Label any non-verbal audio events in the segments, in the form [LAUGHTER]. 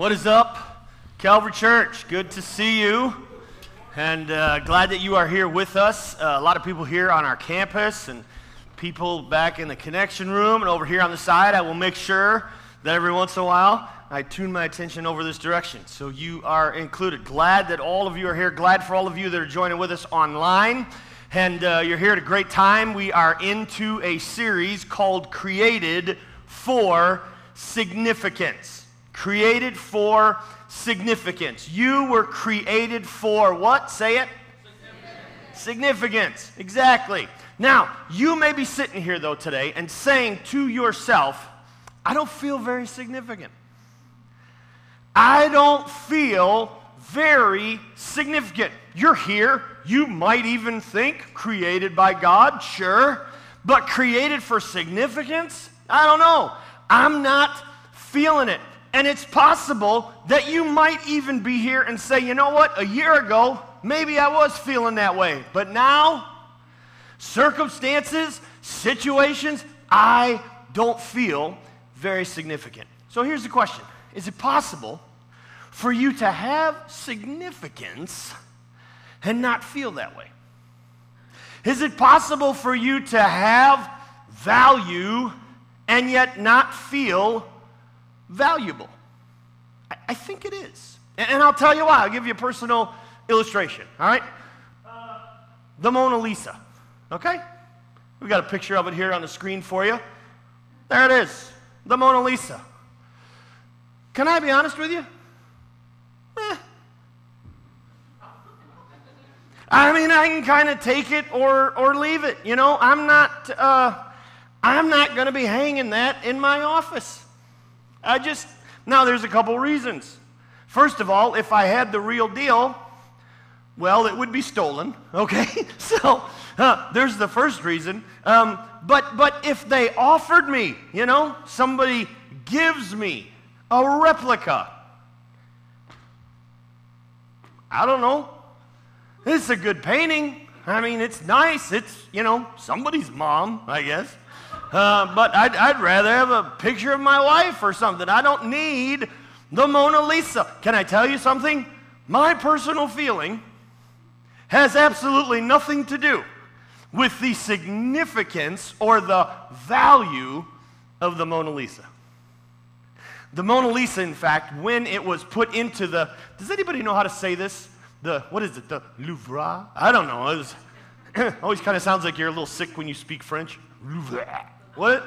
What is up, Calvary Church? Good to see you. And uh, glad that you are here with us. Uh, a lot of people here on our campus and people back in the connection room and over here on the side. I will make sure that every once in a while I tune my attention over this direction. So you are included. Glad that all of you are here. Glad for all of you that are joining with us online. And uh, you're here at a great time. We are into a series called Created for Significance created for significance. You were created for what? Say it. Significance. significance. Exactly. Now, you may be sitting here, though, today and saying to yourself, I don't feel very significant. I don't feel very significant. You're here. You might even think created by God, sure. But created for significance? I don't know. I'm not feeling it. And it's possible that you might even be here and say, you know what, a year ago, maybe I was feeling that way. But now, circumstances, situations, I don't feel very significant. So here's the question Is it possible for you to have significance and not feel that way? Is it possible for you to have value and yet not feel valuable? I, I think it is. And, and, I'll tell you why. I'll give you a personal illustration, all right? The Mona Lisa, okay? We've got a picture of it here on the screen for you. There it is, the Mona Lisa. Can I be honest with you? Eh. I mean, I can kind of take it or, or leave it. You know, I'm not, uh, I'm not going to be hanging that in my office. I just, now there's a couple reasons. First of all, if I had the real deal, well, it would be stolen, [LAUGHS] okay? so uh, there's the first reason. Um, but, but if they offered me, you know, somebody gives me a replica, I don't know. It's a good painting. I mean, it's nice. It's, you know, somebody's mom, I guess. Uh, but I'd, I'd rather have a picture of my wife or something. I don't need the Mona Lisa. Can I tell you something? My personal feeling has absolutely nothing to do with the significance or the value of the Mona Lisa. The Mona Lisa, in fact, when it was put into the, does anybody know how to say this? The, what is it, the Louvre? I don't know. It was, [CLEARS THROAT] always kind of sounds like you're a little sick when you speak French. Louvre. What?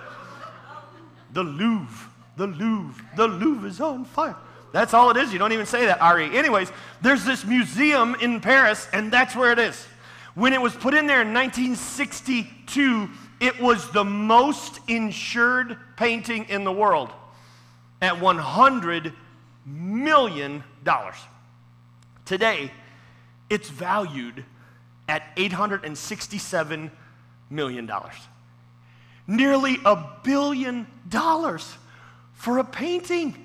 The Louvre. The Louvre. The Louvre is on fire. That's all it is. You don't even say that, Ari. Anyways, there's this museum in Paris, and that's where it is. When it was put in there in 1962, it was the most insured painting in the world at $100 million. Today, it's valued at $867 million nearly a billion dollars for a painting.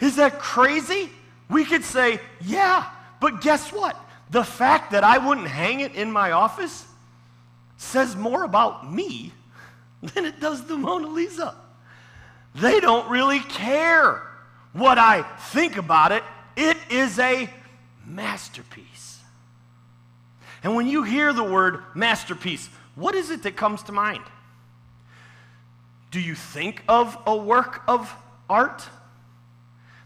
Is that crazy? We could say, yeah, but guess what? The fact that I wouldn't hang it in my office says more about me than it does the Mona Lisa. They don't really care what I think about it. It is a masterpiece. And when you hear the word masterpiece, what is it that comes to mind? Do you think of a work of art?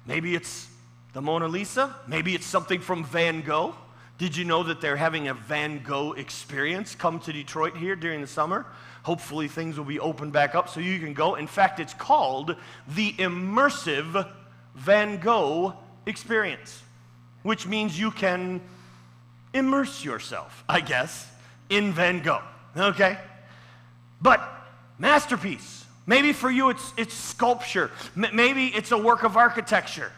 Maybe it's the Mona Lisa. Maybe it's something from Van Gogh. Did you know that they're having a Van Gogh experience come to Detroit here during the summer? Hopefully, things will be opened back up so you can go. In fact, it's called the Immersive Van Gogh Experience, which means you can immerse yourself, I guess, in Van Gogh. Okay? But, masterpiece. Maybe for you it's, it's sculpture. M- maybe it's a work of architecture.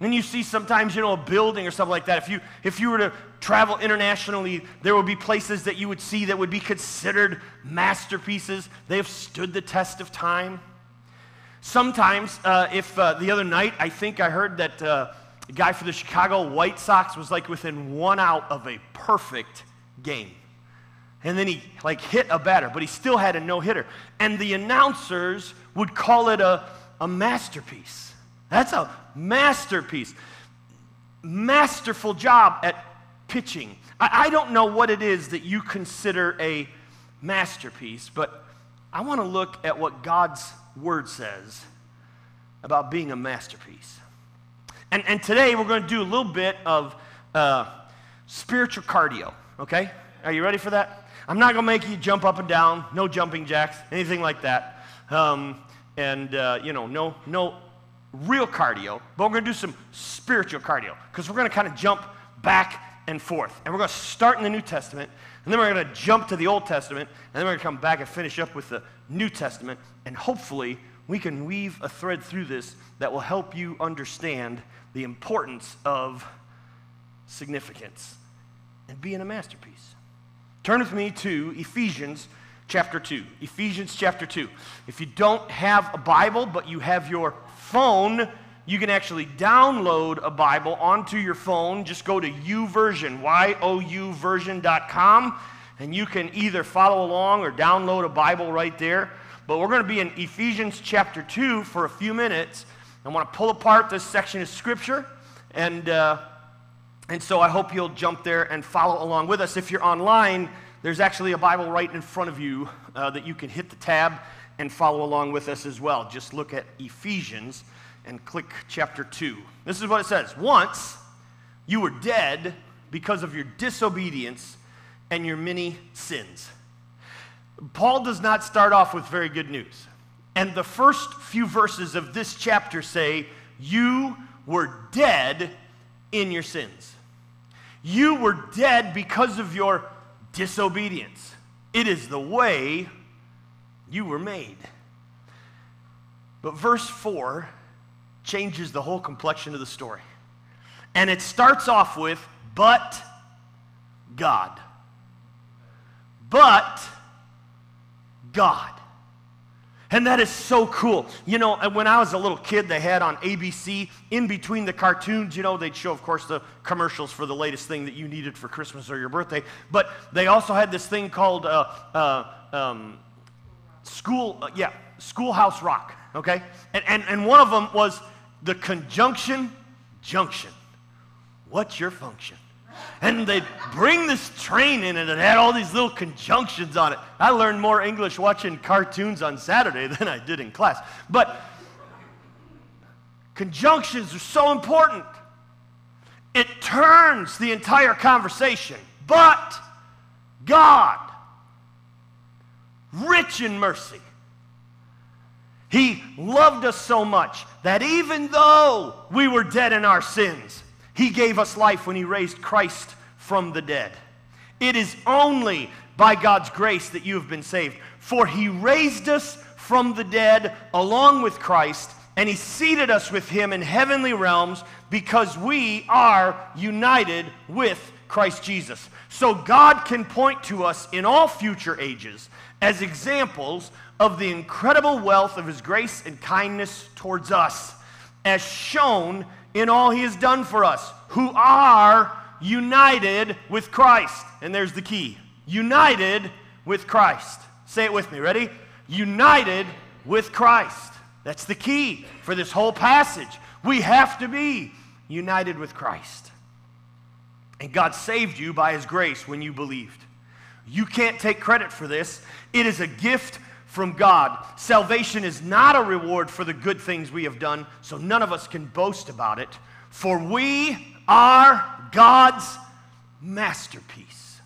And you see sometimes, you know, a building or something like that. If you, if you were to travel internationally, there would be places that you would see that would be considered masterpieces. They have stood the test of time. Sometimes, uh, if uh, the other night, I think I heard that uh, a guy for the Chicago White Sox was like within one out of a perfect game and then he like hit a batter, but he still had a no hitter. And the announcers would call it a, a masterpiece. That's a masterpiece. Masterful job at pitching. I, I don't know what it is that you consider a masterpiece, but I want to look at what God's word says about being a masterpiece. And, and today we're going to do a little bit of uh, spiritual cardio, okay? Are you ready for that? I'm not going to make you jump up and down, no jumping jacks, anything like that. Um, and, uh, you know, no, no real cardio, but we're going to do some spiritual cardio because we're going to kind of jump back and forth. And we're going to start in the New Testament, and then we're going to jump to the Old Testament, and then we're going to come back and finish up with the New Testament. And hopefully, we can weave a thread through this that will help you understand the importance of significance and being a masterpiece. Turn with me to Ephesians chapter 2. Ephesians chapter 2. If you don't have a Bible, but you have your phone, you can actually download a Bible onto your phone. Just go to YouVersion, Y-O-U version.com, and you can either follow along or download a Bible right there. But we're going to be in Ephesians chapter 2 for a few minutes. I want to pull apart this section of Scripture, and, uh, and so I hope you'll jump there and follow along with us. If you're online, there's actually a Bible right in front of you uh, that you can hit the tab and follow along with us as well. Just look at Ephesians and click chapter 2. This is what it says Once you were dead because of your disobedience and your many sins. Paul does not start off with very good news. And the first few verses of this chapter say, You were dead in your sins. You were dead because of your disobedience. It is the way you were made. But verse 4 changes the whole complexion of the story. And it starts off with, but God. But God. And that is so cool. You know, when I was a little kid, they had on ABC, in between the cartoons, you know, they'd show, of course, the commercials for the latest thing that you needed for Christmas or your birthday. But they also had this thing called uh, uh, um, School, uh, yeah, Schoolhouse Rock, okay? And, and, and one of them was the conjunction junction. What's your function? And they'd bring this train in and it had all these little conjunctions on it. I learned more English watching cartoons on Saturday [LAUGHS] than I did in class. But conjunctions are so important. It turns the entire conversation. But God, rich in mercy, He loved us so much that even though we were dead in our sins, He gave us life when He raised Christ from the dead. It is only by God's grace that you have been saved. For He raised us from the dead along with Christ, and He seated us with Him in heavenly realms because we are united with Christ Jesus. So God can point to us in all future ages as examples of the incredible wealth of his grace and kindness towards us, as shown in all he has done for us, who are united with Christ. And there's the key united with Christ. Say it with me. Ready? United with Christ. That's the key for this whole passage. We have to be united with Christ. And God saved you by his grace when you believed. You can't take credit for this. It is a gift from God. Salvation is not a reward for the good things we have done, so none of us can boast about it. For we are God's masterpiece.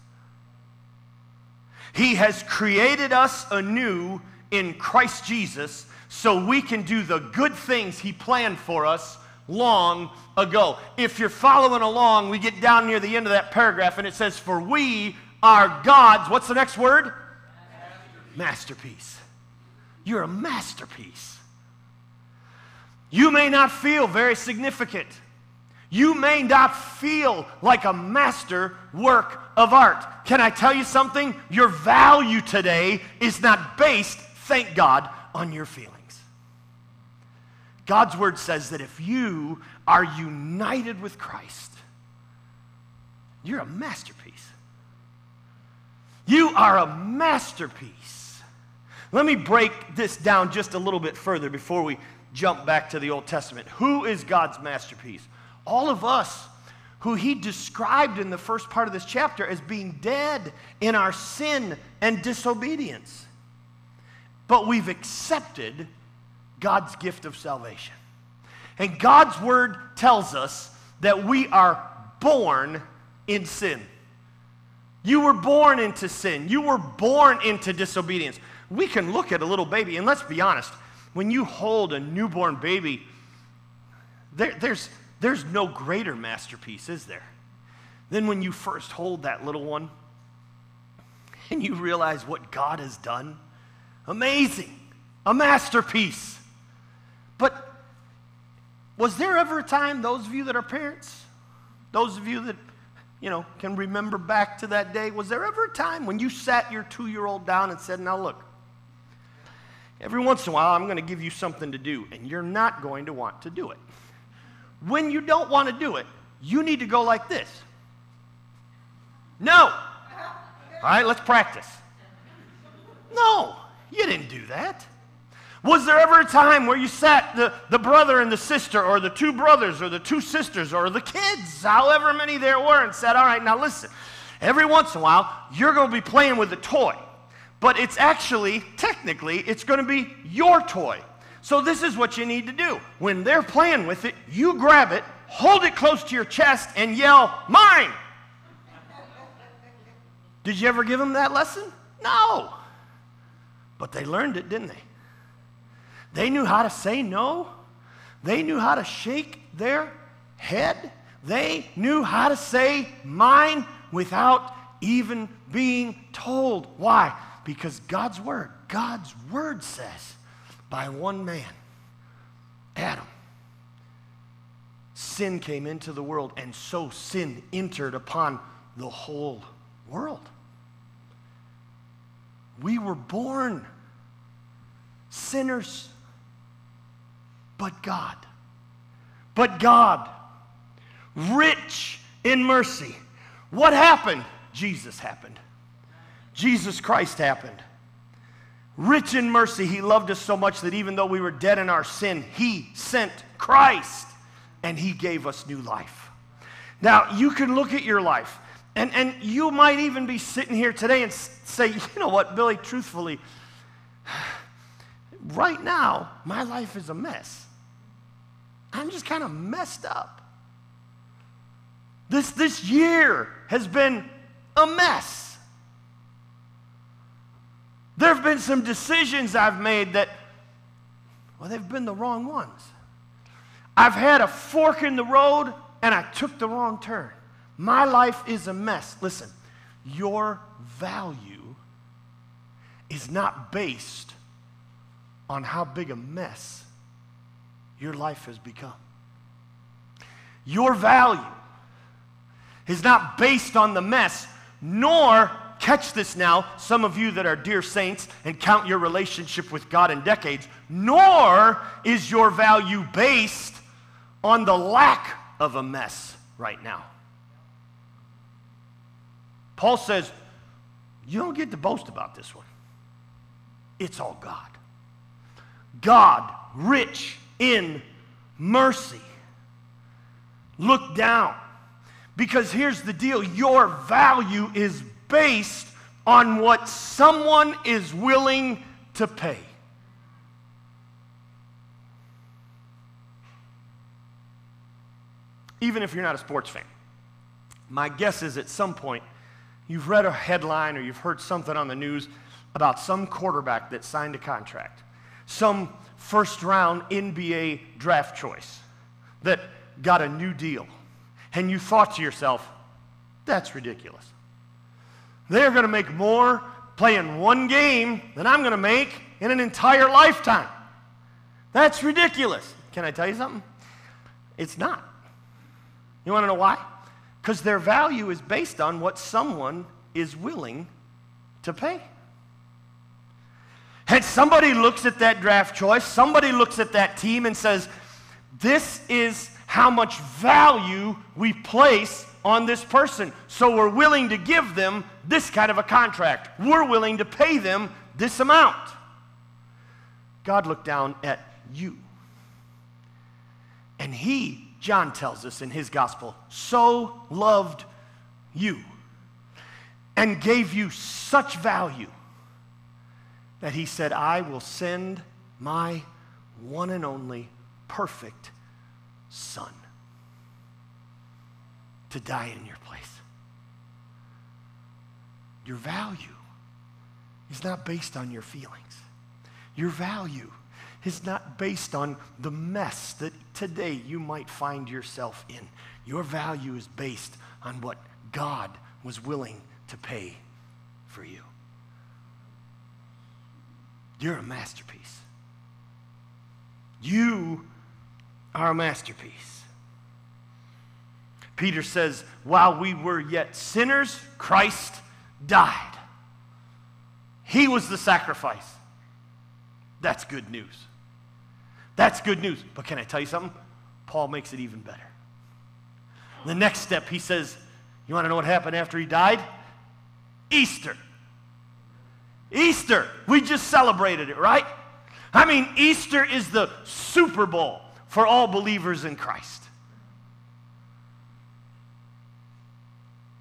He has created us anew in Christ Jesus so we can do the good things He planned for us long ago. If you're following along, we get down near the end of that paragraph and it says, For we are God's, what's the next word? masterpiece. You're a masterpiece. You may not feel very significant. You may not feel like a master work of art. Can I tell you something? Your value today is not based, thank God, on your feelings. God's word says that if you are united with Christ, you're a masterpiece. You are a masterpiece. Let me break this down just a little bit further before we jump back to the Old Testament. Who is God's masterpiece? All of us who he described in the first part of this chapter as being dead in our sin and disobedience. But we've accepted God's gift of salvation. And God's word tells us that we are born in sin. You were born into sin. You were born into disobedience. We can look at a little baby, and let's be honest, when you hold a newborn baby, there, there's, there's no greater masterpiece, is there, than when you first hold that little one and you realize what God has done? Amazing, a masterpiece. But was there ever a time, those of you that are parents, those of you that, you know, can remember back to that day, was there ever a time when you sat your two year old down and said, Now look, every once in a while I'm going to give you something to do, and you're not going to want to do it. When you don't want to do it, you need to go like this. No. All right, let's practice. No, you didn't do that. Was there ever a time where you sat the, the brother and the sister, or the two brothers, or the two sisters, or the kids, however many there were, and said, All right, now listen, every once in a while, you're going to be playing with a toy. But it's actually, technically, it's going to be your toy. So this is what you need to do. When they're playing with it, you grab it, hold it close to your chest, and yell, Mine! Did you ever give them that lesson? No. But they learned it, didn't they? They knew how to say no. They knew how to shake their head. They knew how to say mine without even being told. Why? Because God's word, God's word says, by one man, Adam, sin came into the world, and so sin entered upon the whole world. We were born sinners, but God, but God, rich in mercy. What happened? Jesus happened. Jesus Christ happened. Rich in mercy, he loved us so much that even though we were dead in our sin, he sent Christ and he gave us new life. Now, you can look at your life, and, and you might even be sitting here today and say, you know what, Billy, truthfully, [SIGHS] right now, my life is a mess. I'm just kind of messed up. This, this year has been a mess. There have been some decisions I've made that, well, they've been the wrong ones. I've had a fork in the road and I took the wrong turn. My life is a mess. Listen, your value is not based on how big a mess your life has become. Your value is not based on the mess, nor catch this now, some of you that are dear saints and count your relationship with God in decades, nor is your value based on the lack of a mess right now. Paul says, You don't get to boast about this one. It's all God. God, rich in mercy. Look down. Because here's the deal your value is based on what someone is willing to pay. Even if you're not a sports fan, my guess is at some point you've read a headline or you've heard something on the news about some quarterback that signed a contract, some first round NBA draft choice that got a new deal. And you thought to yourself, that's ridiculous. They're going to make more playing one game than I'm going to make in an entire lifetime. That's ridiculous. Can I tell you something? It's not. You want to know why? Because their value is based on what someone is willing to pay. And somebody looks at that draft choice, somebody looks at that team and says, This is how much value we place on this person. So we're willing to give them this kind of a contract. We're willing to pay them this amount. God looked down at you And he, John tells us in his gospel, so loved you and gave you such value that he said, I will send my one and only perfect Son to die in your place. Your value is not based on your feelings. Your value is not based on the mess that today you might find yourself in. Your value is based on what God was willing to pay for you. You're a masterpiece. You are a masterpiece. Peter says, while we were yet sinners, Christ died. He was the sacrifice. That's good news. That's good news. But can I tell you something? Paul makes it even better. The next step, he says, You want to know what happened after he died? Easter. Easter. We just celebrated it, right? I mean, Easter is the Super Bowl for all believers in Christ.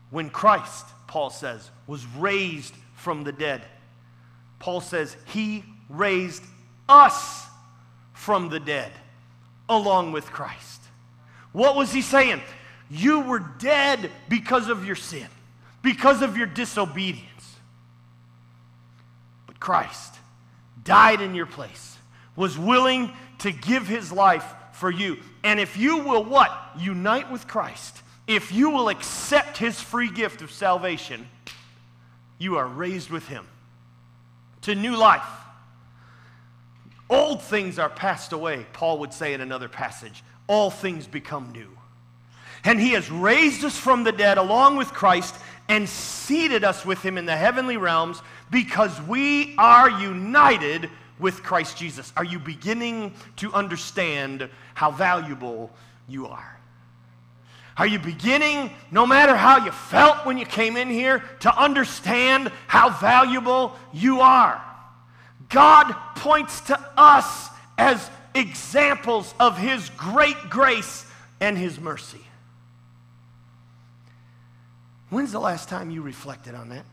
When Christ, Paul says, was raised from the dead, Paul says he raised us from the dead along with Christ. What was he saying? You were dead because of your sin, because of your disobedience. But Christ died in your place, was willing to give his life for you. And if you will what? Unite with Christ. If you will accept his free gift of salvation, you are raised with him to new life. Old things are passed away, Paul would say in another passage. All things become new. And he has raised us from the dead along with Christ and seated us with him in the heavenly realms because we are united with Christ Jesus. Are you beginning to understand how valuable you are? Are you beginning, no matter how you felt when you came in here, to understand how valuable you are? God points to us as examples of His great grace and His mercy. When's the last time you reflected on that?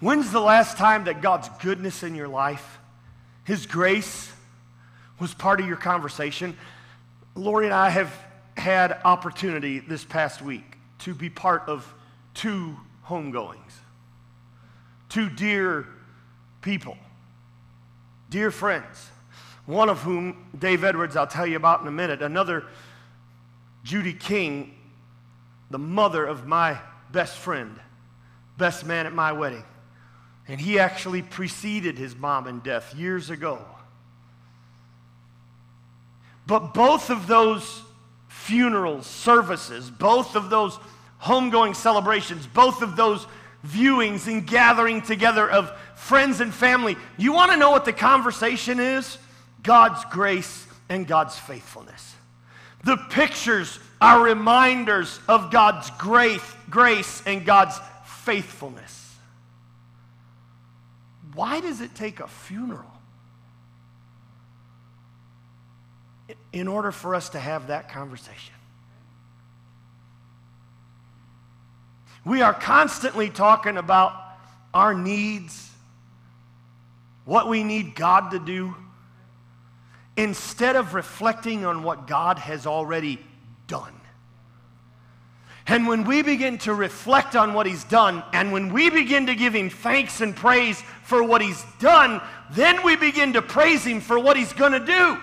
When's the last time that God's goodness in your life, His grace, was part of your conversation? Lori and I have had opportunity this past week to be part of two homegoings. Two dear people, dear friends, one of whom, Dave Edwards, I'll tell you about in a minute, another, Judy King, the mother of my best friend, best man at my wedding. And he actually preceded his mom in death years ago. But both of those funerals, services, both of those homegoing celebrations, both of those viewings and gathering together of friends and family, you want to know what the conversation is? God's grace and God's faithfulness. The pictures are reminders of God's grace, grace and God's faithfulness. Why does it take a funeral in order for us to have that conversation? We are constantly talking about our needs, what we need God to do, instead of reflecting on what God has already done. And when we begin to reflect on what he's done, and when we begin to give him thanks and praise for what he's done, then we begin to praise him for what he's going to do.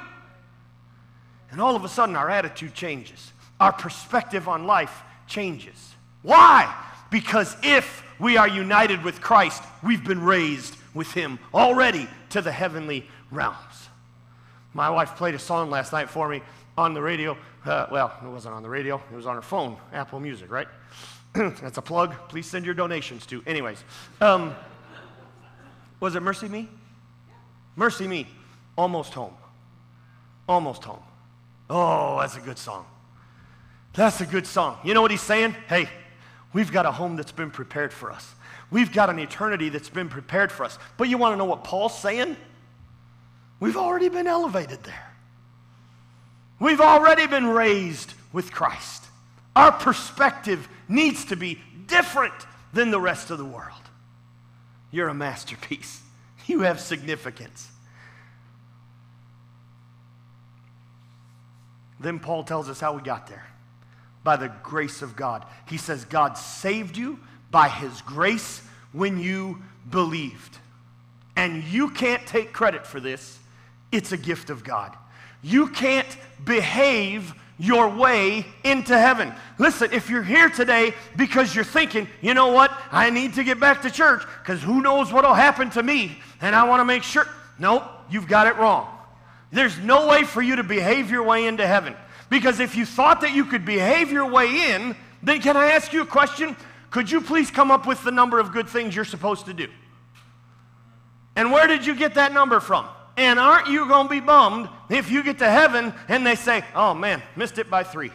And all of a sudden, our attitude changes. Our perspective on life changes. Why? Because if we are united with Christ, we've been raised with him already to the heavenly realms. My wife played a song last night for me on the radio. Uh, well, it wasn't on the radio, it was on her phone, Apple Music, right? [CLEARS THROAT] That's a plug. Please send your donations to. Anyways, um, was it MercyMe? Mercy Me, almost home. Almost home. Oh, that's a good song. That's a good song. You know what he's saying? Hey, we've got a home that's been prepared for us. We've got an eternity that's been prepared for us. But you want to know what Paul's saying? We've already been elevated there. We've already been raised with Christ. Our perspective needs to be different than the rest of the world. You're a masterpiece. [LAUGHS] You have significance. Then Paul tells us how we got there by the grace of God. He says, God saved you by his grace when you believed. And you can't take credit for this, it's a gift of God. You can't behave your way into heaven. Listen, if you're here today because you're thinking, you know what, I need to get back to church because who knows what will happen to me, and I want to make sure. Nope, you've got it wrong. There's no way for you to behave your way into heaven. Because if you thought that you could behave your way in, then can I ask you a question? Could you please come up with the number of good things you're supposed to do? And where did you get that number from? And aren't you going to be bummed if you get to heaven and they say, oh man, missed it by three?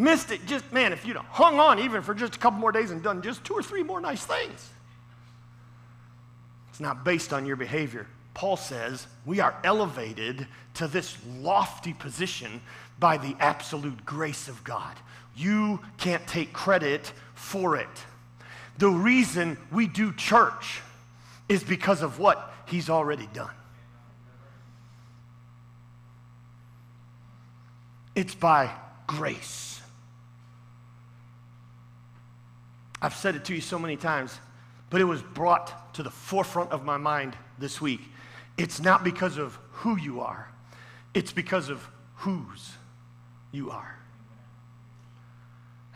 missed it just, man, if you'd have hung on even for just a couple more days and done just two or three more nice things. It's not based on your behavior. Paul says we are elevated to this lofty position by the absolute grace of God. You can't take credit for it. The reason we do church is because of what he's already done. It's by grace. I've said it to you so many times, but it was brought to the forefront of my mind this week. It's not because of who you are, it's because of whose you are.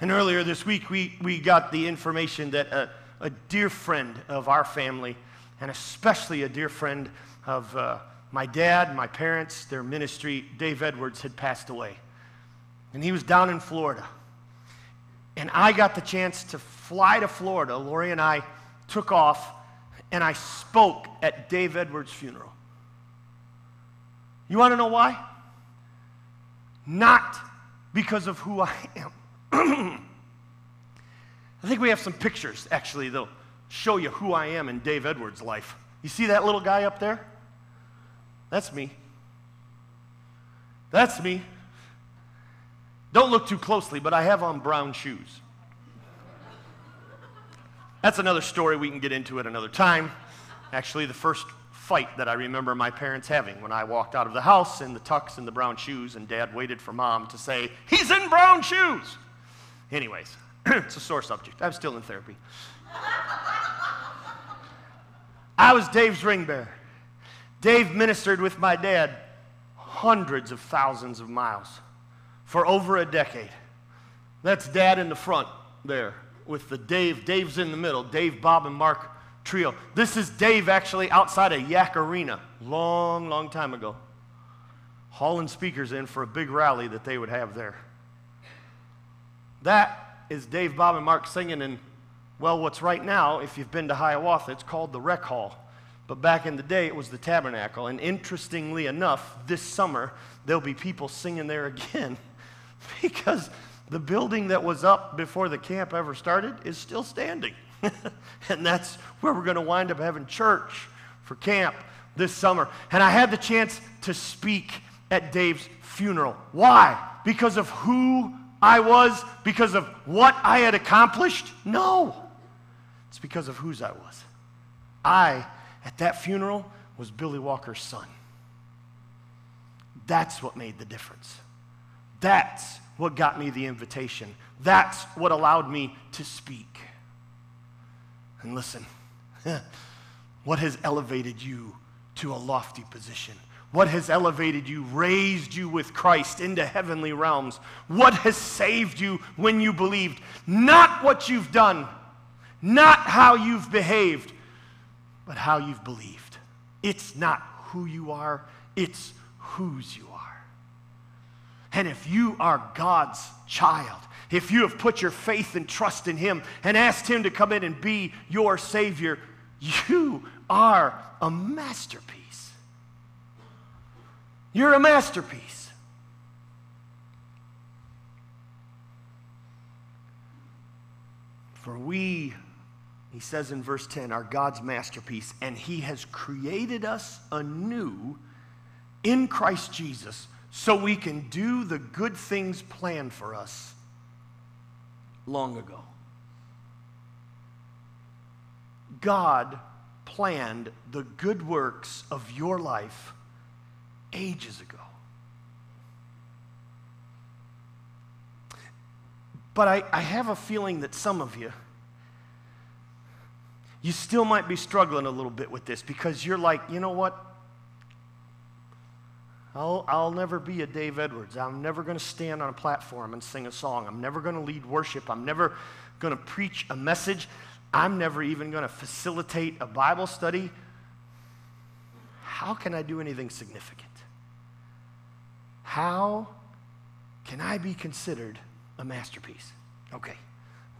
And earlier this week, we, we got the information that a, a dear friend of our family, and especially a dear friend of uh, my dad, my parents, their ministry, Dave Edwards, had passed away. And he was down in Florida. And I got the chance to fly to Florida. Lori and I took off, and I spoke at Dave Edwards' funeral. You want to know why? Not because of who I am. [CLEARS THROAT] I think we have some pictures, actually, that'll show you who I am in Dave Edwards' life. You see that little guy up there? That's me. That's me. Don't look too closely, but I have on brown shoes. That's another story we can get into at another time. Actually, the first fight that I remember my parents having when I walked out of the house in the tux and the brown shoes, and dad waited for mom to say, He's in brown shoes. Anyways, [CLEARS THROAT] it's a sore subject. I'm still in therapy. I was Dave's ring bearer. Dave ministered with my dad hundreds of thousands of miles for over a decade. That's dad in the front there with the Dave. Dave's in the middle. Dave, Bob, and Mark trio. This is Dave actually outside of Yack Arena, long, long time ago, hauling speakers in for a big rally that they would have there. That is Dave, Bob, and Mark singing in, well, what's right now, if you've been to Hiawatha, it's called the Rec Hall. But back in the day, it was the Tabernacle. And interestingly enough, this summer, there'll be people singing there again [LAUGHS] because the building that was up before the camp ever started is still standing. [LAUGHS] and that's where we're going to wind up having church for camp this summer. And I had the chance to speak at Dave's funeral. Why? Because of who I was because of what I had accomplished? No. It's because of whose I was. I, at that funeral, was Billy Walker's son. That's what made the difference. That's what got me the invitation. That's what allowed me to speak. And listen, [LAUGHS] what has elevated you to a lofty position? What has elevated you, raised you with Christ into heavenly realms? What has saved you when you believed? Not what you've done, not how you've behaved, but how you've believed. It's not who you are, it's whose you are. And if you are God's child, if you have put your faith and trust in Him and asked Him to come in and be your Savior, you are a masterpiece. You're a masterpiece. For we he says in verse 10, are God's masterpiece, and he has created us anew in Christ Jesus so we can do the good things planned for us long ago. God planned the good works of your life ages ago. But I, I have a feeling that some of you, you still might be struggling a little bit with this because you're like, you know what? I'll, I'll never be a Dave Edwards. I'm never going to stand on a platform and sing a song. I'm never going to lead worship. I'm never going to preach a message. I'm never even going to facilitate a Bible study. How can I do anything significant? How can I be considered a masterpiece? Okay,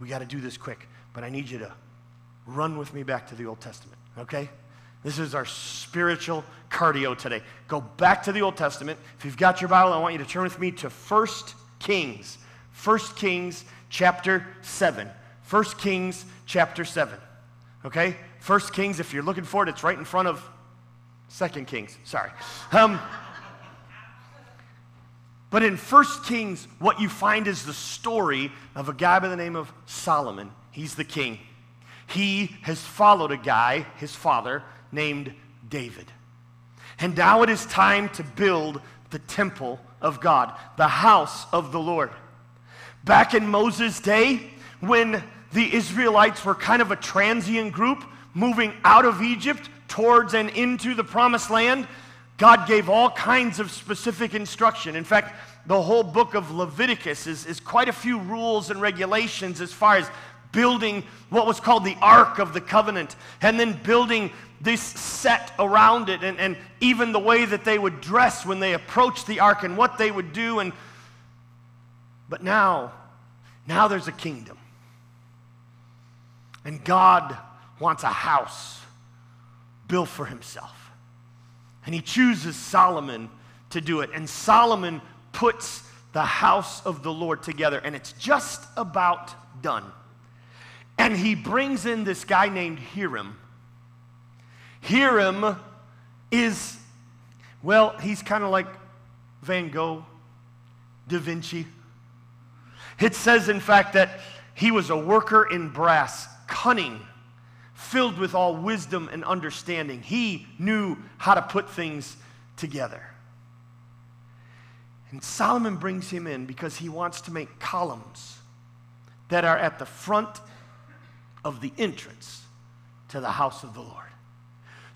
we got to do this quick, but I need you to run with me back to the Old Testament, okay? This is our spiritual cardio today. Go back to the Old Testament. If you've got your Bible, I want you to turn with me to 1 Kings. 1 Kings chapter 7. 1 Kings chapter 7. Okay? 1 Kings, if you're looking for it, it's right in front of 2 Kings. Sorry. Um, but in 1 Kings, what you find is the story of a guy by the name of Solomon. He's the king. He has followed a guy, his father, named David. And now it is time to build the temple of God, the house of the Lord. Back in Moses' day, when the Israelites were kind of a transient group moving out of Egypt towards and into the promised land. God gave all kinds of specific instruction. In fact, the whole book of Leviticus is, is quite a few rules and regulations as far as building what was called the Ark of the Covenant, and then building this set around it, and, and even the way that they would dress when they approached the Ark and what they would do. And, but now, now there's a kingdom. And God wants a house built for himself. And he chooses Solomon to do it. And Solomon puts the house of the Lord together, and it's just about done. And he brings in this guy named Hiram. Hiram is, well, he's kind of like Van Gogh, Da Vinci. It says, in fact, that he was a worker in brass cunning, filled with all wisdom and understanding. He knew how to put things together. And Solomon brings him in because he wants to make columns that are at the front of the entrance to the house of the Lord.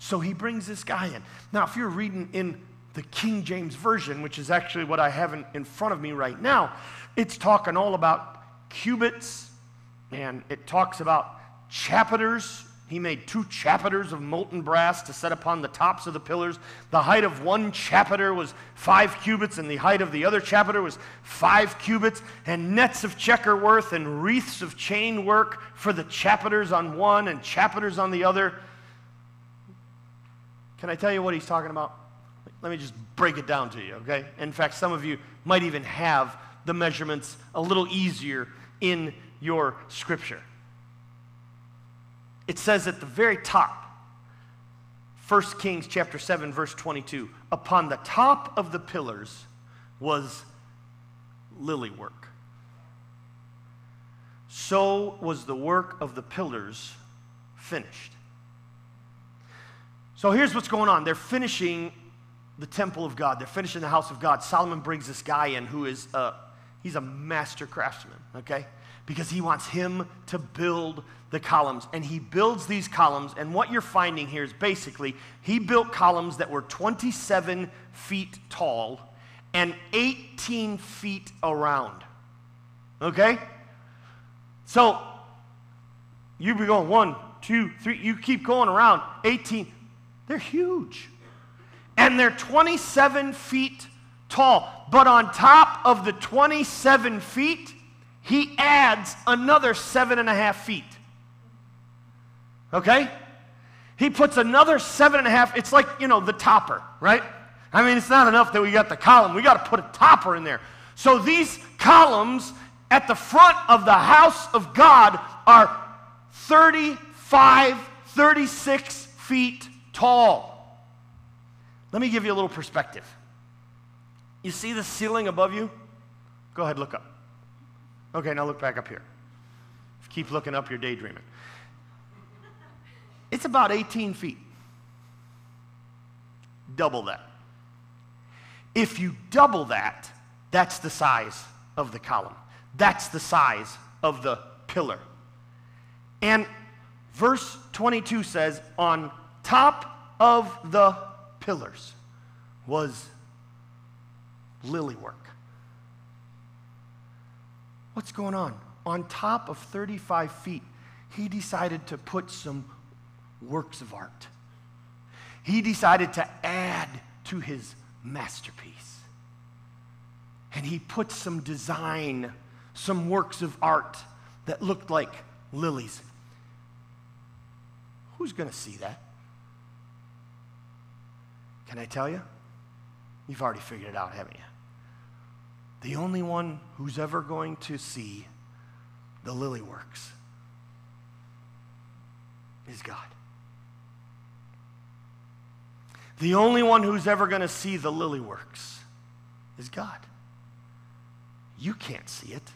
So he brings this guy in. Now, if you're reading in the King James Version, which is actually what I have in, in front of me right now, it's talking all about cubits and it talks about chapiters. He made two chapiters of molten brass to set upon the tops of the pillars. The height of one chapiter was five cubits, and the height of the other chapiter was five cubits, and nets of checker work and wreaths of chain work for the chapiters on one and chapiters on the other. Can I tell you what he's talking about? Let me just break it down to you, okay? In fact, some of you might even have the measurements a little easier in your scripture it says at the very top, 1 Kings chapter 7 verse 22, upon the top of the pillars was lily work. So was the work of the pillars finished. So here's what's going on. They're finishing the temple of God. They're finishing the house of God. Solomon brings this guy in who is a, he's a master craftsman, okay? Because he wants him to build the columns. And he builds these columns. And what you're finding here is basically he built columns that were 27 feet tall and 18 feet around. Okay? So you be going one, two, three, you keep going around 18. They're huge. And they're 27 feet tall. But on top of the 27 feet, he adds another seven and a half feet. Okay? He puts another seven and a half. It's like, you know, the topper, right? I mean, it's not enough that we got the column. We got to put a topper in there. So these columns at the front of the house of God are 30 5, 36 feet tall. Let me give you a little perspective. You see the ceiling above you? Go ahead, look up. Okay, now look back up here. Keep looking up, you're daydreaming. It's about 18 feet. Double that. If you double that, that's the size of the column. That's the size of the pillar. And verse 22 says, on top of the pillars was lily work. What's going on? On top of 35 feet, he decided to put some works of art. He decided to add to his masterpiece. And he put some design, some works of art that looked like lilies. Who's going to see that? Can I tell you? You've already figured it out, haven't you? The only one who's ever going to see the lily works is God. The only one who's ever going to see the lily works is God. You can't see it.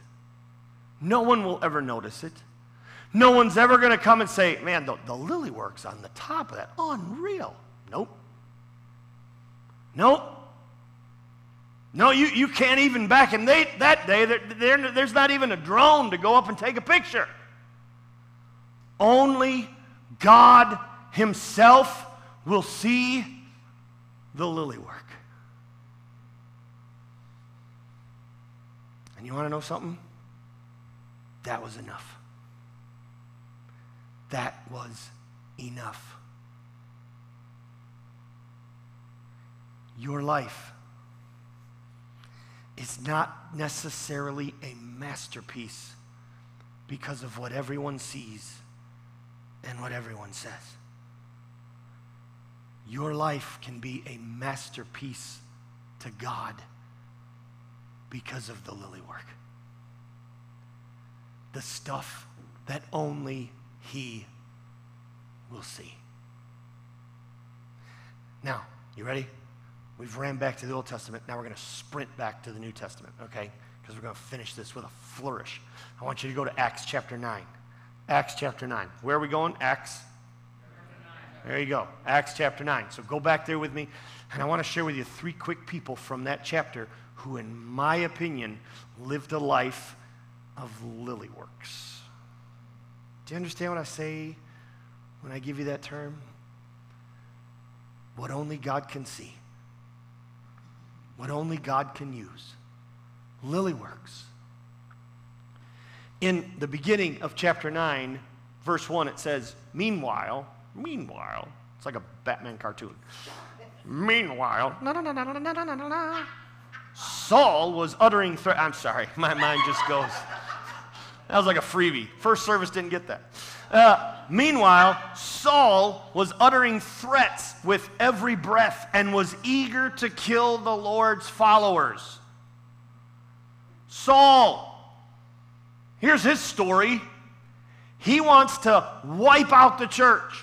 No one will ever notice it. No one's ever going to come and say, man, the, the lily works on the top of that. Unreal. Nope. Nope. No, you, you can't even back in they, that day, there, there, there's not even a drone to go up and take a picture. Only God Himself will see the lily work. And you want to know something? That was enough. That was enough. Your life is not necessarily a masterpiece because of what everyone sees and what everyone says. Your life can be a masterpiece to God because of the lily work. The stuff that only He will see. Now, you ready? We've ran back to the Old Testament. Now we're going to sprint back to the New Testament, okay? Because we're going to finish this with a flourish. I want you to go to Acts chapter 9. Acts chapter 9. Where are we going? Acts. There you go. Acts chapter 9. So go back there with me. And I want to share with you three quick people from that chapter who, in my opinion, lived a life of lily works. Do you understand what I say when I give you that term? What only God can see what only God can use. Lily works. In the beginning of chapter 9, verse 1, it says, Meanwhile, meanwhile, it's like a Batman cartoon. Meanwhile, no, no, no, no, no, no, no, no. Saul was uttering threat. I'm sorry, my mind just goes. That was like a freebie. First service didn't get that. Uh, meanwhile, Saul was uttering threats with every breath and was eager to kill the Lord's followers. Saul, here's his story. He wants to wipe out the church.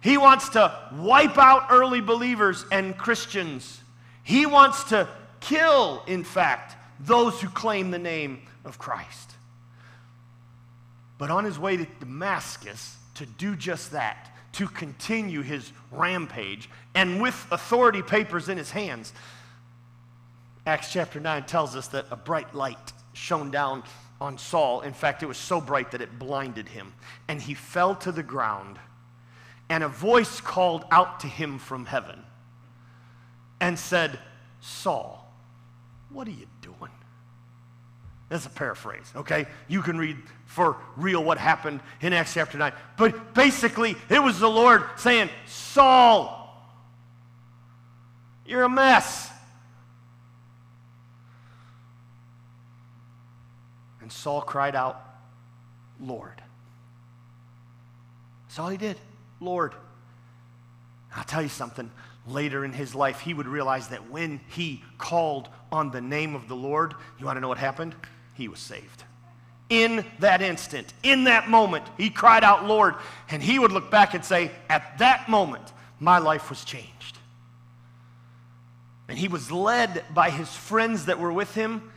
He wants to wipe out early believers and Christians. He wants to kill, in fact, those who claim the name of Christ. But on his way to Damascus to do just that, to continue his rampage, and with authority papers in his hands, Acts chapter 9 tells us that a bright light shone down on Saul. In fact, it was so bright that it blinded him. And he fell to the ground, and a voice called out to him from heaven and said, Saul, what are you doing? That's a paraphrase, okay? You can read for real what happened in Acts chapter 9. But basically, it was the Lord saying, Saul, you're a mess. And Saul cried out, Lord. That's all he did, Lord. I'll tell you something. Later in his life, he would realize that when he called on the name of the Lord, you want to know what happened? He was saved. in that instant, in that moment. He cried out, Lord. And he would look back and say, At that moment, my life was changed. And he was led by his friends that were with him.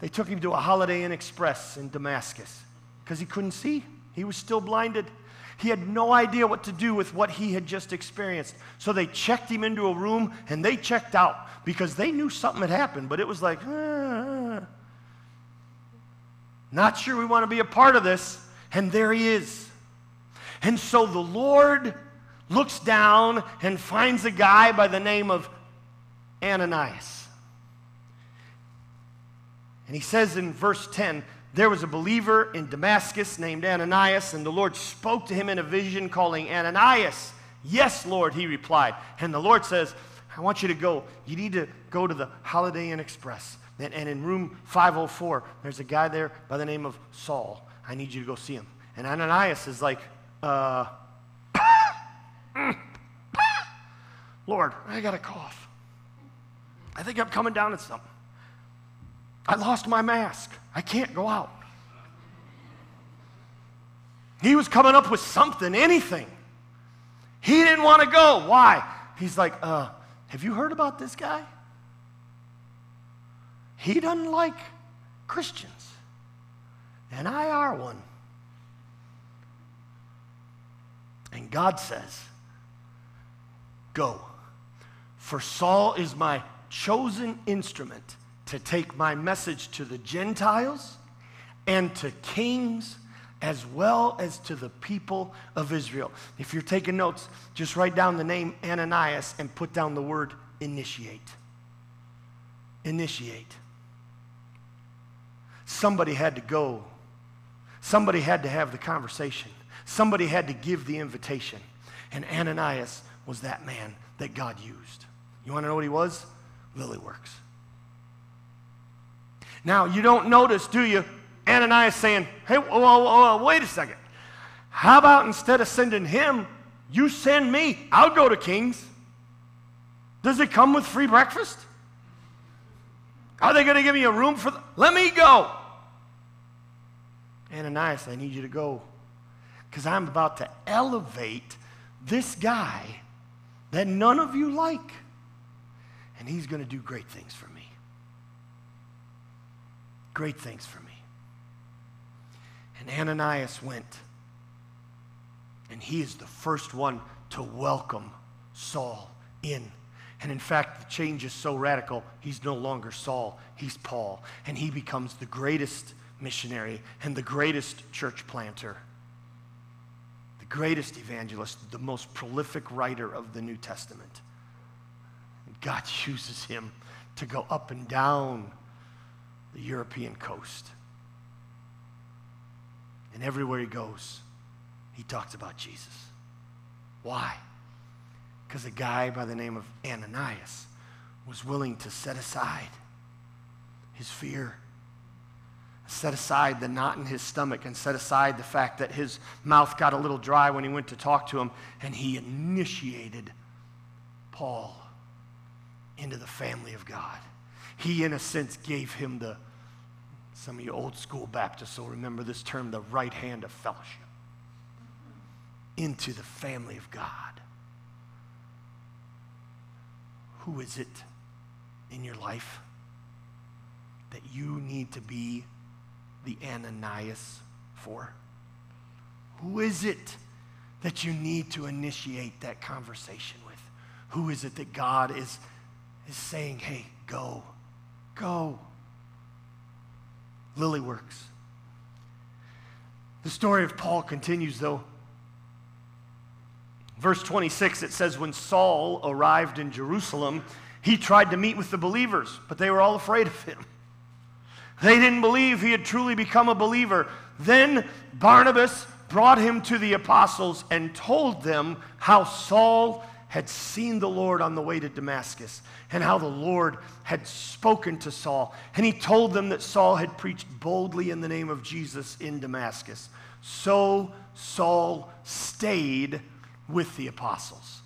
They took him to a Holiday Inn Express in Damascus because he couldn't see. He was still blinded. He had no idea what to do with what he had just experienced. So they checked him into a room and they checked out because they knew something had happened, but it was like, ah, not sure we want to be a part of this. And there he is. And so the Lord looks down and finds a guy by the name of Ananias. And he says in verse 10 there was a believer in Damascus named Ananias, and the Lord spoke to him in a vision, calling Ananias. Yes, Lord, he replied. And the Lord says, I want you to go. You need to go to the Holiday Inn Express. And, and in room 504, there's a guy there by the name of Saul. I need you to go see him. And Ananias is like, uh, Lord, I got a cough. I think I'm coming down with something. I lost my mask. I can't go out. He was coming up with something, anything. He didn't want to go. Why? He's like, uh, have you heard about this guy? He doesn't like Christians. And I are one. And God says, Go. For Saul is my chosen instrument to take my message to the Gentiles and to kings as well as to the people of Israel. If you're taking notes, just write down the name Ananias and put down the word initiate. Initiate. Somebody had to go. Somebody had to have the conversation. Somebody had to give the invitation. And Ananias was that man that God used. You want to know what he was? Lily Works. Now, you don't notice, do you? Ananias saying, hey, whoa, whoa, whoa, wait a second. How about instead of sending him, you send me? I'll go to King's. Does it come with free breakfast? Are they going to give me a room for? Let me go. Ananias, I need you to go because I'm about to elevate this guy that none of you like. And he's going to do great things for me great things for me. And Ananias went, and he is the first one to welcome Saul in. And in fact, the change is so radical, he's no longer Saul, he's Paul. And he becomes the greatest missionary and the greatest church planter, the greatest evangelist, the most prolific writer of the New Testament. And God [LAUGHS] uses him to go up and down the European coast. And everywhere he goes, he talks about Jesus. Why? Because a guy by the name of Ananias was willing to set aside his fear, set aside the knot in his stomach, and set aside the fact that his mouth got a little dry when he went to talk to him, and he initiated Paul into the family of God. He, in a sense, gave him the, some of you old school Baptists will remember this term, the right hand of fellowship, into the family of God. Who is it in your life that you need to be the Ananias for? Who is it that you need to initiate that conversation with? Who is it that God is, is saying, hey, go? Go. Lily works. The story of Paul continues, though. Verse 26, it says, When Saul arrived in Jerusalem, he tried to meet with the believers, but they were all afraid of him. They didn't believe he had truly become a believer. Then Barnabas brought him to the apostles and told them how Saul had seen the Lord on the way to Damascus and how the Lord had spoken to Saul. And he told them that Saul had preached boldly in the name of Jesus in Damascus. So Saul stayed with the apostles.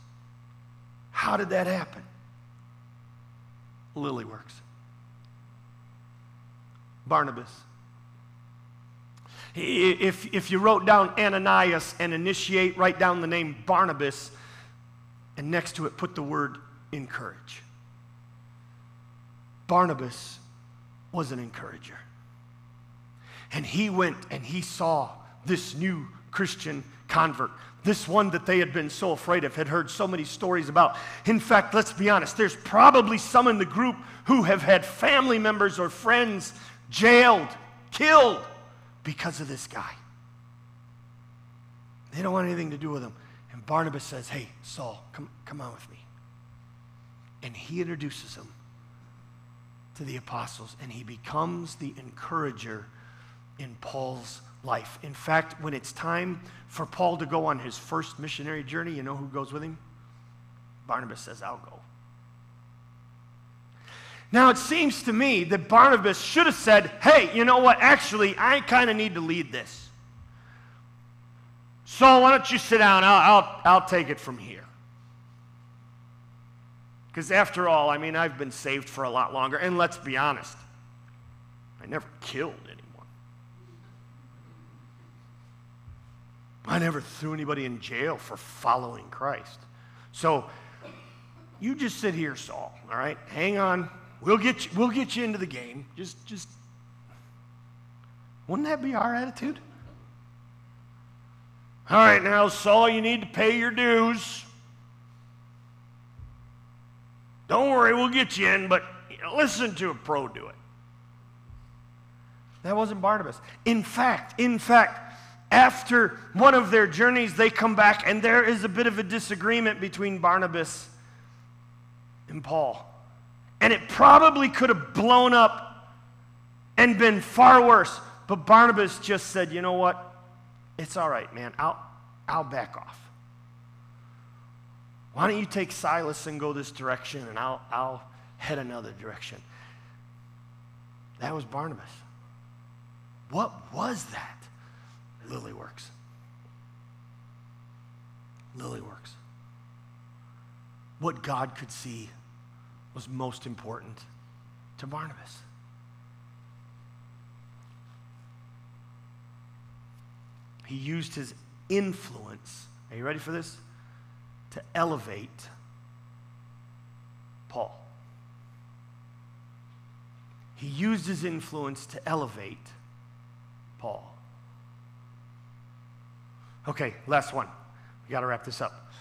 How did that happen? Lily works. Barnabas. If, if you wrote down Ananias and initiate, write down the name Barnabas, and next to it put the word encourage. Barnabas was an encourager. And he went and he saw this new Christian convert, this one that they had been so afraid of, had heard so many stories about. In fact, let's be honest, there's probably some in the group who have had family members or friends jailed, killed because of this guy. They don't want anything to do with him. And Barnabas says, Hey, Saul, come, come on with me. And he introduces him to the apostles, and he becomes the encourager in Paul's life. In fact, when it's time for Paul to go on his first missionary journey, you know who goes with him? Barnabas says, I'll go. Now, it seems to me that Barnabas should have said, Hey, you know what? Actually, I kind of need to lead this. So why don't you sit down? I'll, I'll, I'll take it from here. Because after all, I mean, I've been saved for a lot longer. And let's be honest, I never killed I never threw anybody in jail for following Christ. So you just sit here, Saul, all right? Hang on. We'll get you, we'll get you into the game. Just, just, wouldn't that be our attitude? All right, now, Saul, you need to pay your dues. Don't worry, we'll get you in, but listen to a pro do it. That wasn't Barnabas. In fact, in fact, after one of their journeys, they come back, and there is a bit of a disagreement between Barnabas and Paul. And it probably could have blown up and been far worse. But Barnabas just said, you know what? It's all right, man. I'll, I'll back off. Why don't you take Silas and go this direction, and I'll, I'll head another direction? That was Barnabas. What was that? Lily works. Lily works. What God could see was most important to Barnabas. He used his influence, are you ready for this? To elevate Paul. He used his influence to elevate Paul. Okay, last one. We got to wrap this up.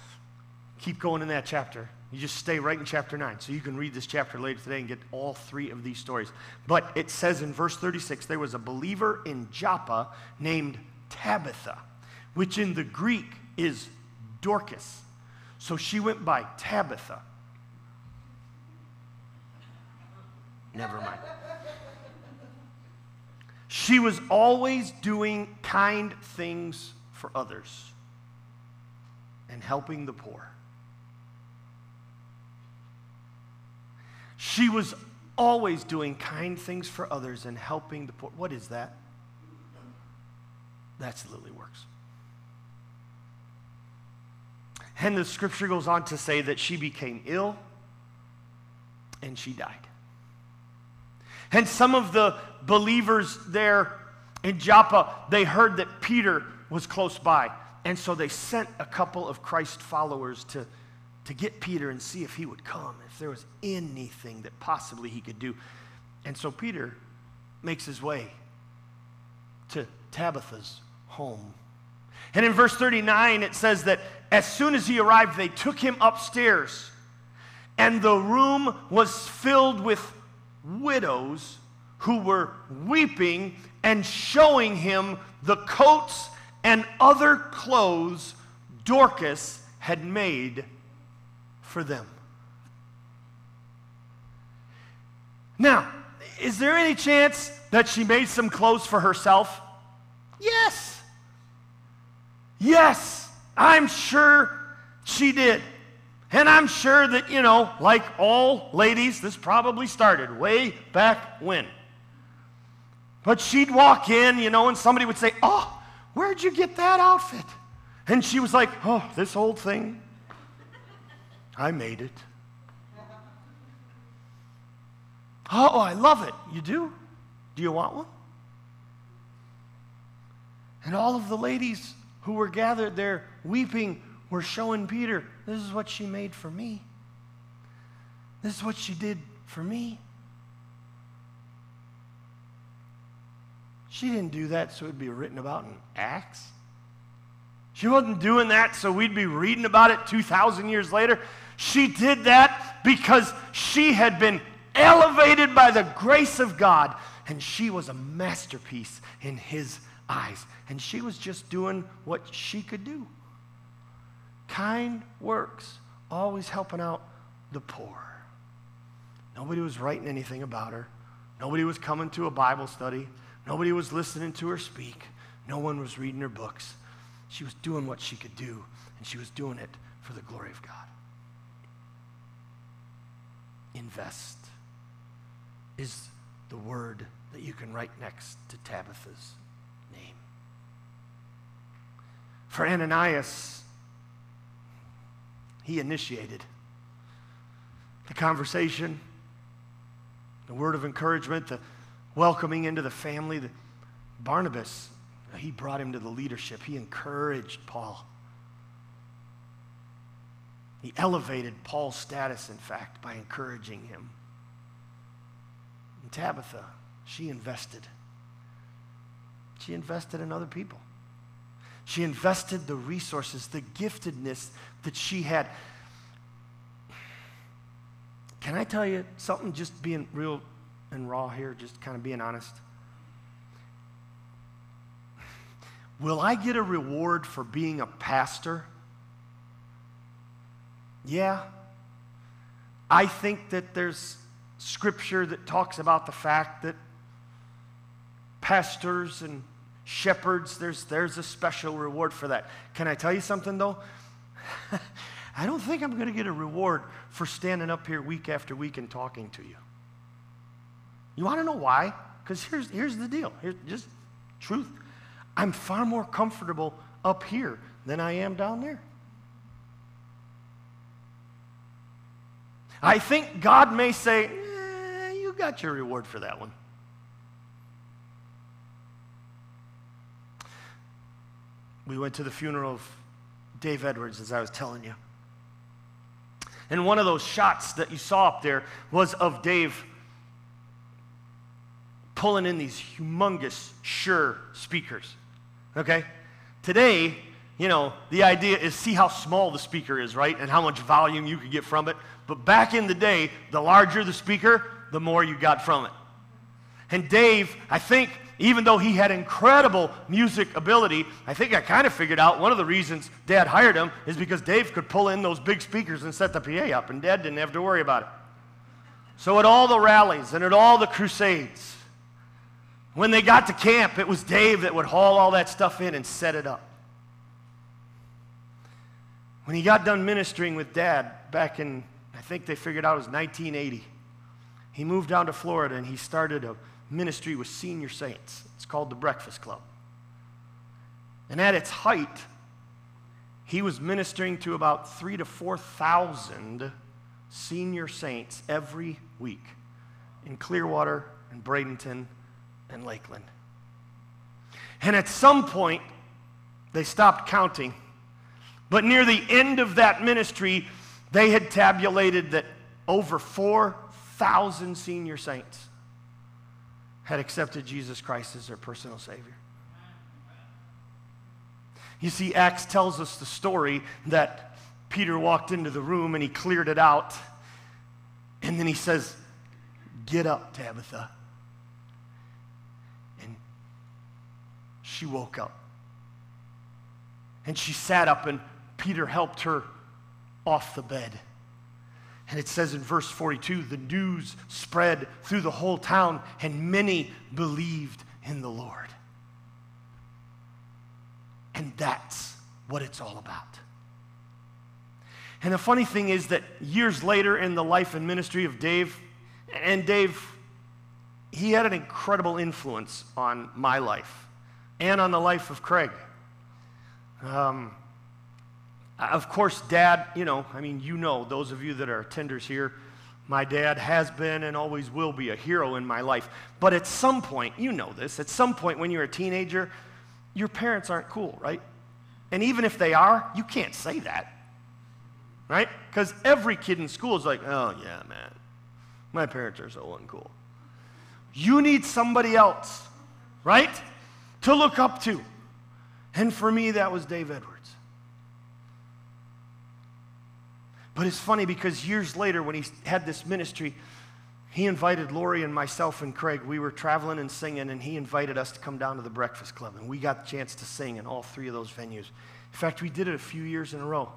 Keep going in that chapter. You just stay right in chapter 9. So you can read this chapter later today and get all three of these stories. But it says in verse 36 there was a believer in Joppa named Tabitha, which in the Greek is Dorcas. So she went by Tabitha. Never mind. She was always doing kind things for others and helping the poor. She was always doing kind things for others and helping the poor. What is that? That's Lily Works. And the scripture goes on to say that she became ill and she died. And some of the believers there in Joppa, they heard that Peter was close by. And so they sent a couple of Christ followers to to get Peter and see if he would come, if there was anything that possibly he could do. And so Peter makes his way to Tabitha's home. And in verse 39, it says that as soon as he arrived, they took him upstairs, and the room was filled with widows who were weeping and showing him the coats and other clothes Dorcas had made for them. Now, is there any chance that she made some clothes for herself? Yes. Yes, I'm sure she did. And I'm sure that, you know, like all ladies, this probably started way back when. But she'd walk in, you know, and somebody would say, Oh, where'd you get that outfit? And she was like, Oh, this old thing. I made it. Oh, I love it. You do? Do you want one? And all of the ladies who were gathered there weeping were showing Peter, This is what she made for me. This is what she did for me. She didn't do that so it'd be written about in Acts. She wasn't doing that so we'd be reading about it 2,000 years later. She did that because she had been elevated by the grace of God and she was a masterpiece in His eyes. And she was just doing what she could do. Kind works, always helping out the poor. Nobody was writing anything about her. Nobody was coming to a Bible study. Nobody was listening to her speak. No one was reading her books. She was doing what she could do, and she was doing it for the glory of God. Invest is the word that you can write next to Tabitha's name. For Ananias, he initiated the conversation, the word of encouragement, the welcoming into the family. Barnabas, uh, he brought him to the leadership. He encouraged Paul. He elevated Paul's status, in fact, by encouraging him. And Tabitha, she invested. She invested in other people. She invested the resources, the giftedness that she had. Can I tell you something, just being real and raw here, just kind of being honest? Will I get a reward for being a pastor? Yeah. I think that there's scripture that talks about the fact that pastors and shepherds, there's, there's a special reward for that. Can I tell you something, though? [LAUGHS] I don't think I'm going to get a reward for standing up here week after week and talking to you. You want to know why? Because here's, here's the deal. Here's just truth. I'm far more comfortable up here than I am down there. I think God may say, eh, You got your reward for that one. We went to the funeral of Dave Edwards, as I was telling you. And one of those shots that you saw up there was of Dave pulling in these humongous Shure speakers. Okay? Today, you know, the idea is see how small the speaker is, right? And how much volume you could get from it. But back in the day, the larger the speaker, the more you got from it. And Dave, I think, even though he had incredible music ability, I think I kind of figured out one of the reasons Dad hired him is because Dave could pull in those big speakers and set the PA up, and Dad didn't have to worry about it. So at all the rallies and at all the crusades, when they got to camp, it was Dave that would haul all that stuff in and set it up. When he got done ministering with Dad back in, I think they figured out it was 1980, he moved down to Florida and he started a ministry with senior saints. It's called the Breakfast Club. And at its height, he was ministering to about three to 4,000 senior saints every week in Clearwater and Bradenton and Lakeland. And at some point, they stopped counting. But near the end of that ministry, they had tabulated that over 4,000 senior saints had accepted Jesus Christ as their personal Savior. You see, Acts tells us the story that Peter walked into the room and he cleared it out. And then he says, Get up, Tabitha. She woke up. And she sat up, and Peter helped her off the bed. And it says in verse 42 the news spread through the whole town, and many believed in the Lord. And that's what it's all about. And the funny thing is that years later in the life and ministry of Dave, and Dave, he had an incredible influence on my life and on the life of Craig. Um, of course, dad, you know, I mean, you know, those of you that are attenders here, my dad has been and always will be a hero in my life. But at some point, you know this, at some point when you're a teenager, your parents aren't cool, right? And even if they are, you can't say that, right? Because every kid in school is like, oh, yeah, man, my parents are so uncool. You need somebody else, right, to look up to. And for me, that was Dave Edwards. But it's funny because years later, when he had this ministry, he invited Lori and myself and Craig. We were traveling and singing, and he invited us to come down to the Breakfast Club. And we got the chance to sing in all three of those venues. In fact, we did it a few years in a row.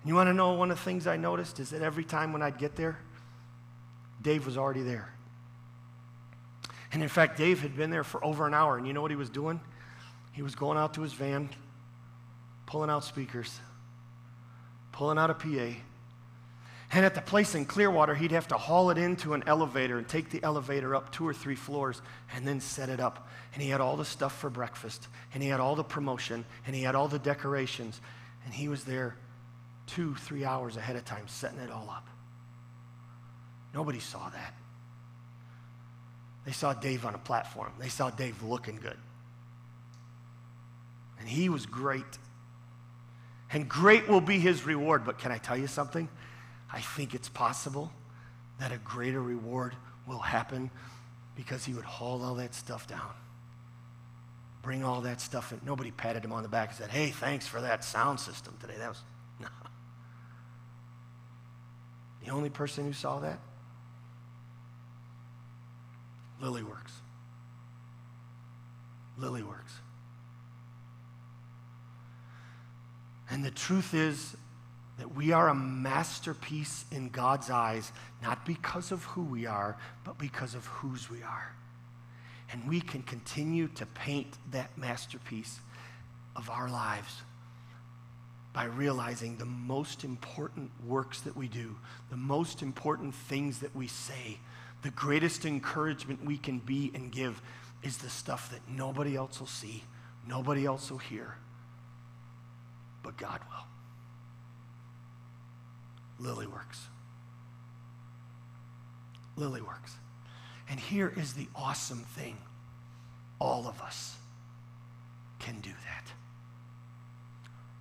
And you want to know one of the things I noticed is that every time when I'd get there, Dave was already there. And in fact, Dave had been there for over an hour. And you know what he was doing? He was going out to his van, pulling out speakers, pulling out a PA and at the place in Clearwater, he'd have to haul it into an elevator and take the elevator up two or three floors and then set it up. And he had all the stuff for breakfast, and he had all the promotion, and he had all the decorations. And he was there two, three hours ahead of time setting it all up. Nobody saw that. They saw Dave on a platform, they saw Dave looking good. And he was great. And great will be his reward. But can I tell you something? I think it's possible that a greater reward will happen because he would haul all that stuff down. Bring all that stuff in. Nobody patted him on the back and said, hey, thanks for that sound system today. That was. [LAUGHS] The only person who saw that? Lilyworks. Lilyworks. And the truth is, that we are a masterpiece in God's eyes, not because of who we are, but because of whose we are. And we can continue to paint that masterpiece of our lives by realizing the most important works that we do, the most important things that we say, the greatest encouragement we can be and give is the stuff that nobody else will see, nobody else will hear, but God will. Lily works. Lily works. And here is the awesome thing all of us can do that.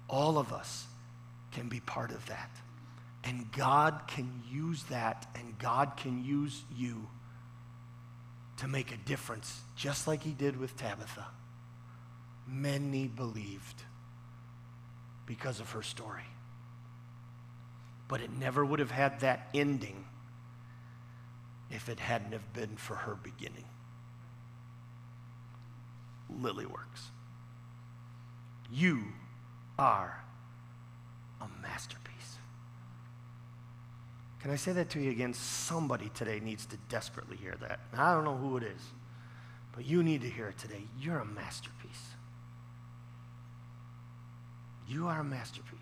All of us can be part of that. And God can use that, and God can use you to make a difference, just like He did with Tabitha. Many believed because of her story but it never would have had that ending if it hadn't have been for her beginning. Lily works. You are a masterpiece. Can I say that to you again? Somebody today needs to desperately hear that. I don't know who it is, but you need to hear it today. You're a masterpiece. You are a masterpiece.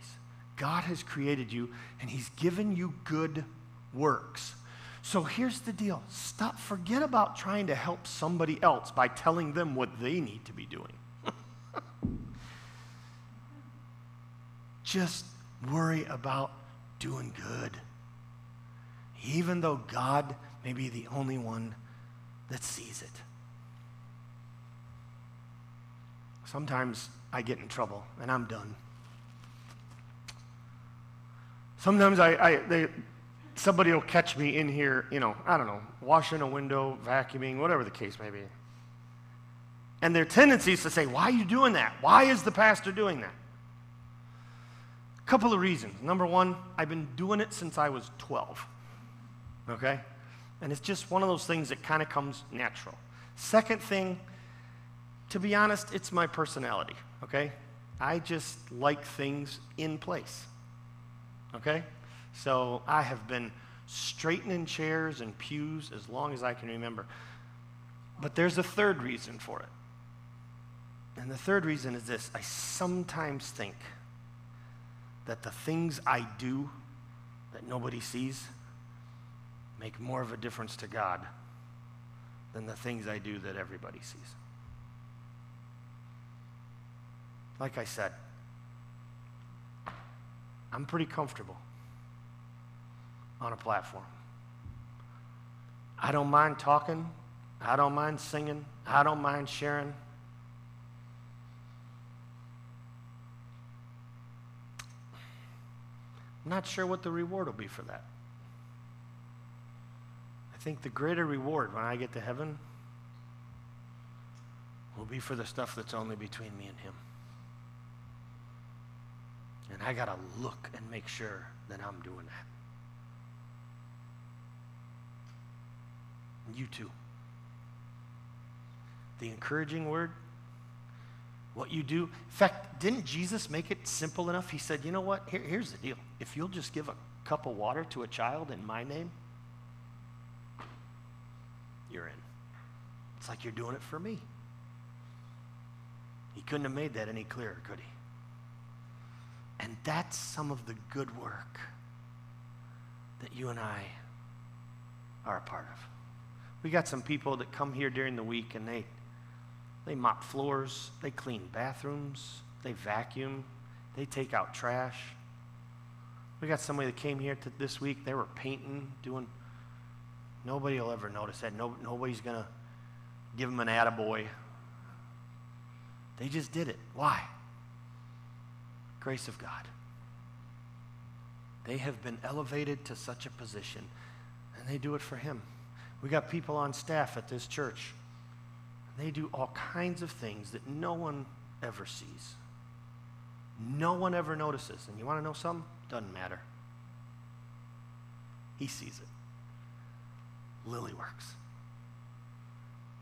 God has created you and He's given you good works. So here's the deal stop, forget about trying to help somebody else by telling them what they need to be doing. [LAUGHS] Just worry about doing good. Even though God may be the only one that sees it. Sometimes I get in trouble, and I'm done. Sometimes I, I they, somebody will catch me in here, you know, I don't know, washing a window, vacuuming, whatever the case may be. And their tendency is to say, Why are you doing that? Why is the pastor doing that? A couple of reasons. Number one, I've been doing it since I was 12. Okay? And it's just one of those things that kind of comes natural. Second thing, to be honest, it's my personality. Okay? I just like things in place. Okay? So I have been straightening chairs and pews as long as I can remember. But there's a third reason for it. And the third reason is this I sometimes think that the things I do that nobody sees make more of a difference to God than the things I do that everybody sees. Like I said, I'm pretty comfortable on a platform. I don't mind talking. I don't mind singing. I don't mind sharing. I'm not sure what the reward will be for that. I think the greater reward when I get to heaven will be for the stuff that's only between me and Him. And I got to look and make sure that I'm doing that. You too. The encouraging word, what you do. In fact, didn't Jesus make it simple enough? He said, you know what? Here, here's the deal. If you'll just give a cup of water to a child in my name, you're in. It's like you're doing it for me. He couldn't have made that any clearer, could he? And that's some of the good work that you and I are a part of. We got some people that come here during the week and they they mop floors, they clean bathrooms, they vacuum, they take out trash. We got somebody that came here to, this week, they were painting, doing nobody will ever notice that. No, nobody's gonna give them an attaboy. They just did it. Why? Grace of God. They have been elevated to such a position, and they do it for Him. We got people on staff at this church. They do all kinds of things that no one ever sees. No one ever notices. And you want to know something? Doesn't matter. He sees it. Lily works.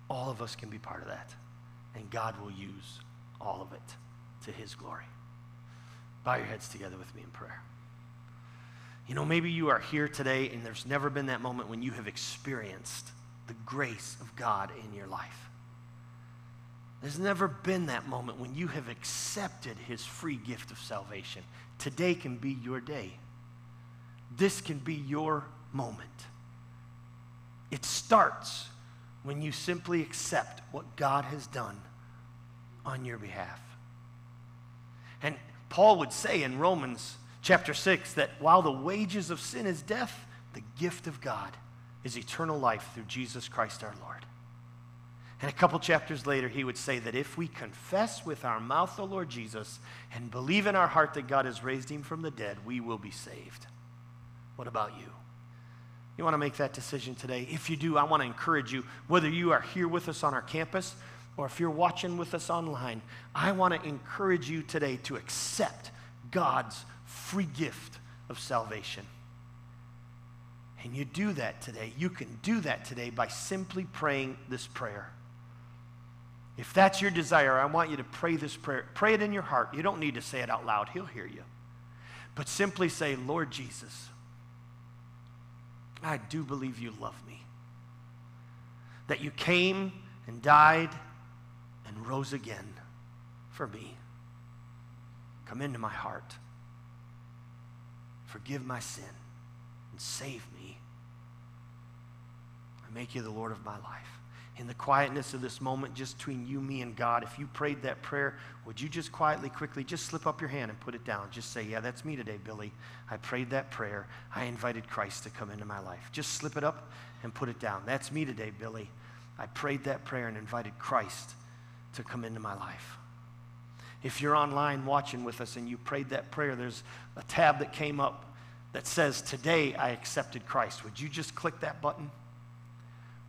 All of us can be part of that. And God will use all of it to His glory. Bow your heads together with me in prayer. You know, maybe you are here today and there's never been that moment when you have experienced the grace of God in your life. There's never been that moment when you have accepted his free gift of salvation. Today can be your day. This can be your moment. It starts when you simply accept what God has done on your behalf. And Paul would say in Romans chapter 6 that while the wages of sin is death, the gift of God is eternal life through Jesus Christ our Lord. And a couple chapters later, he would say that if we confess with our mouth the Lord Jesus and believe in our heart that God has raised him from the dead, we will be saved. What about you? You want to make that decision today? If you do, I want to encourage you, whether you are here with us on our campus or if you're watching with us online, I want to encourage you today to accept God's free gift of salvation. And you do that today. You can do that today by simply praying this prayer. If that's your desire, I want you to pray this prayer. Pray it in your heart. You don't need to say it out loud, He'll hear you. But simply say, Lord Jesus, I do believe you love me. That you came and died and rose again for me. Come into my heart forgive my sin, and save me. I make you the Lord of my life. In the quietness of this moment, just between you, me, and God, if you prayed that prayer, would you just quietly, quickly, just slip up your hand and put it down? Just say, Yeah, that's me today, Billy. I prayed that prayer. I invited Christ to come into my life. Just slip it up and put it down. That's me today, Billy. I prayed that prayer and invited Christ to come into my life. If you're online watching with us and you prayed that prayer, there's a tab that came up that says, Today I accepted Christ. Would you just click that button?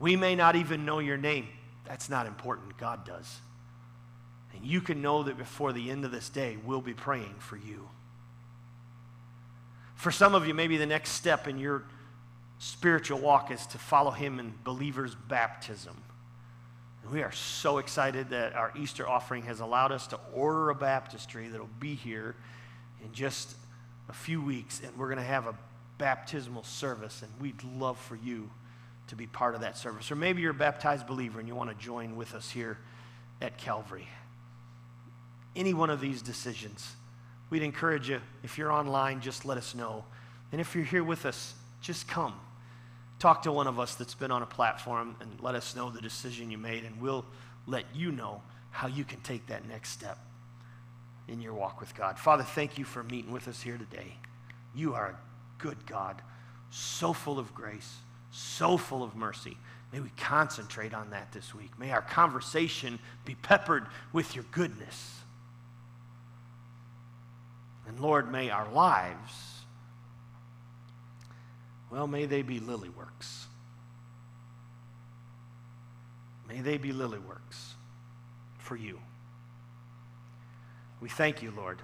We may not even know your name. That's not important. God does. And you can know that before the end of this day, we'll be praying for you. For some of you, maybe the next step in your spiritual walk is to follow Him in believer's baptism. We are so excited that our Easter offering has allowed us to order a baptistry that'll be here in just a few weeks, and we're going to have a baptismal service, and we'd love for you to be part of that service. Or maybe you're a baptized believer and you want to join with us here at Calvary. Any one of these decisions, we'd encourage you, if you're online, just let us know. And if you're here with us, just come talk to one of us that's been on a platform and let us know the decision you made, and we'll let you know how you can take that next step in your walk with God. Father, thank you for meeting with us here today. You are a good God, so full of grace, so full of mercy. May we concentrate on that this week. May our conversation be peppered with your goodness. And Lord, may our lives Well, may they be lily works. May they be lily works for you. We thank you, Lord,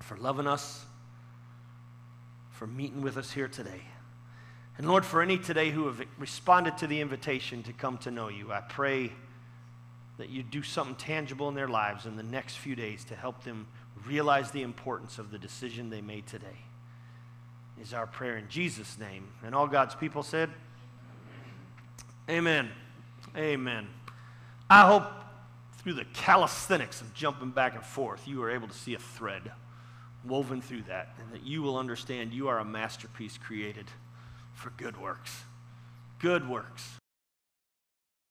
for loving us, for meeting with us here today. And Lord, for any today who have responded to the invitation to come to know you, I pray that you do something tangible in their lives in the next few days to help them realize the importance of the decision they made today. Is our prayer in Jesus' name. And all God's people said, Amen. Amen. I hope through the calisthenics of jumping back and forth, you are able to see a thread woven through that, and that you will understand you are a masterpiece created for good works. Good works.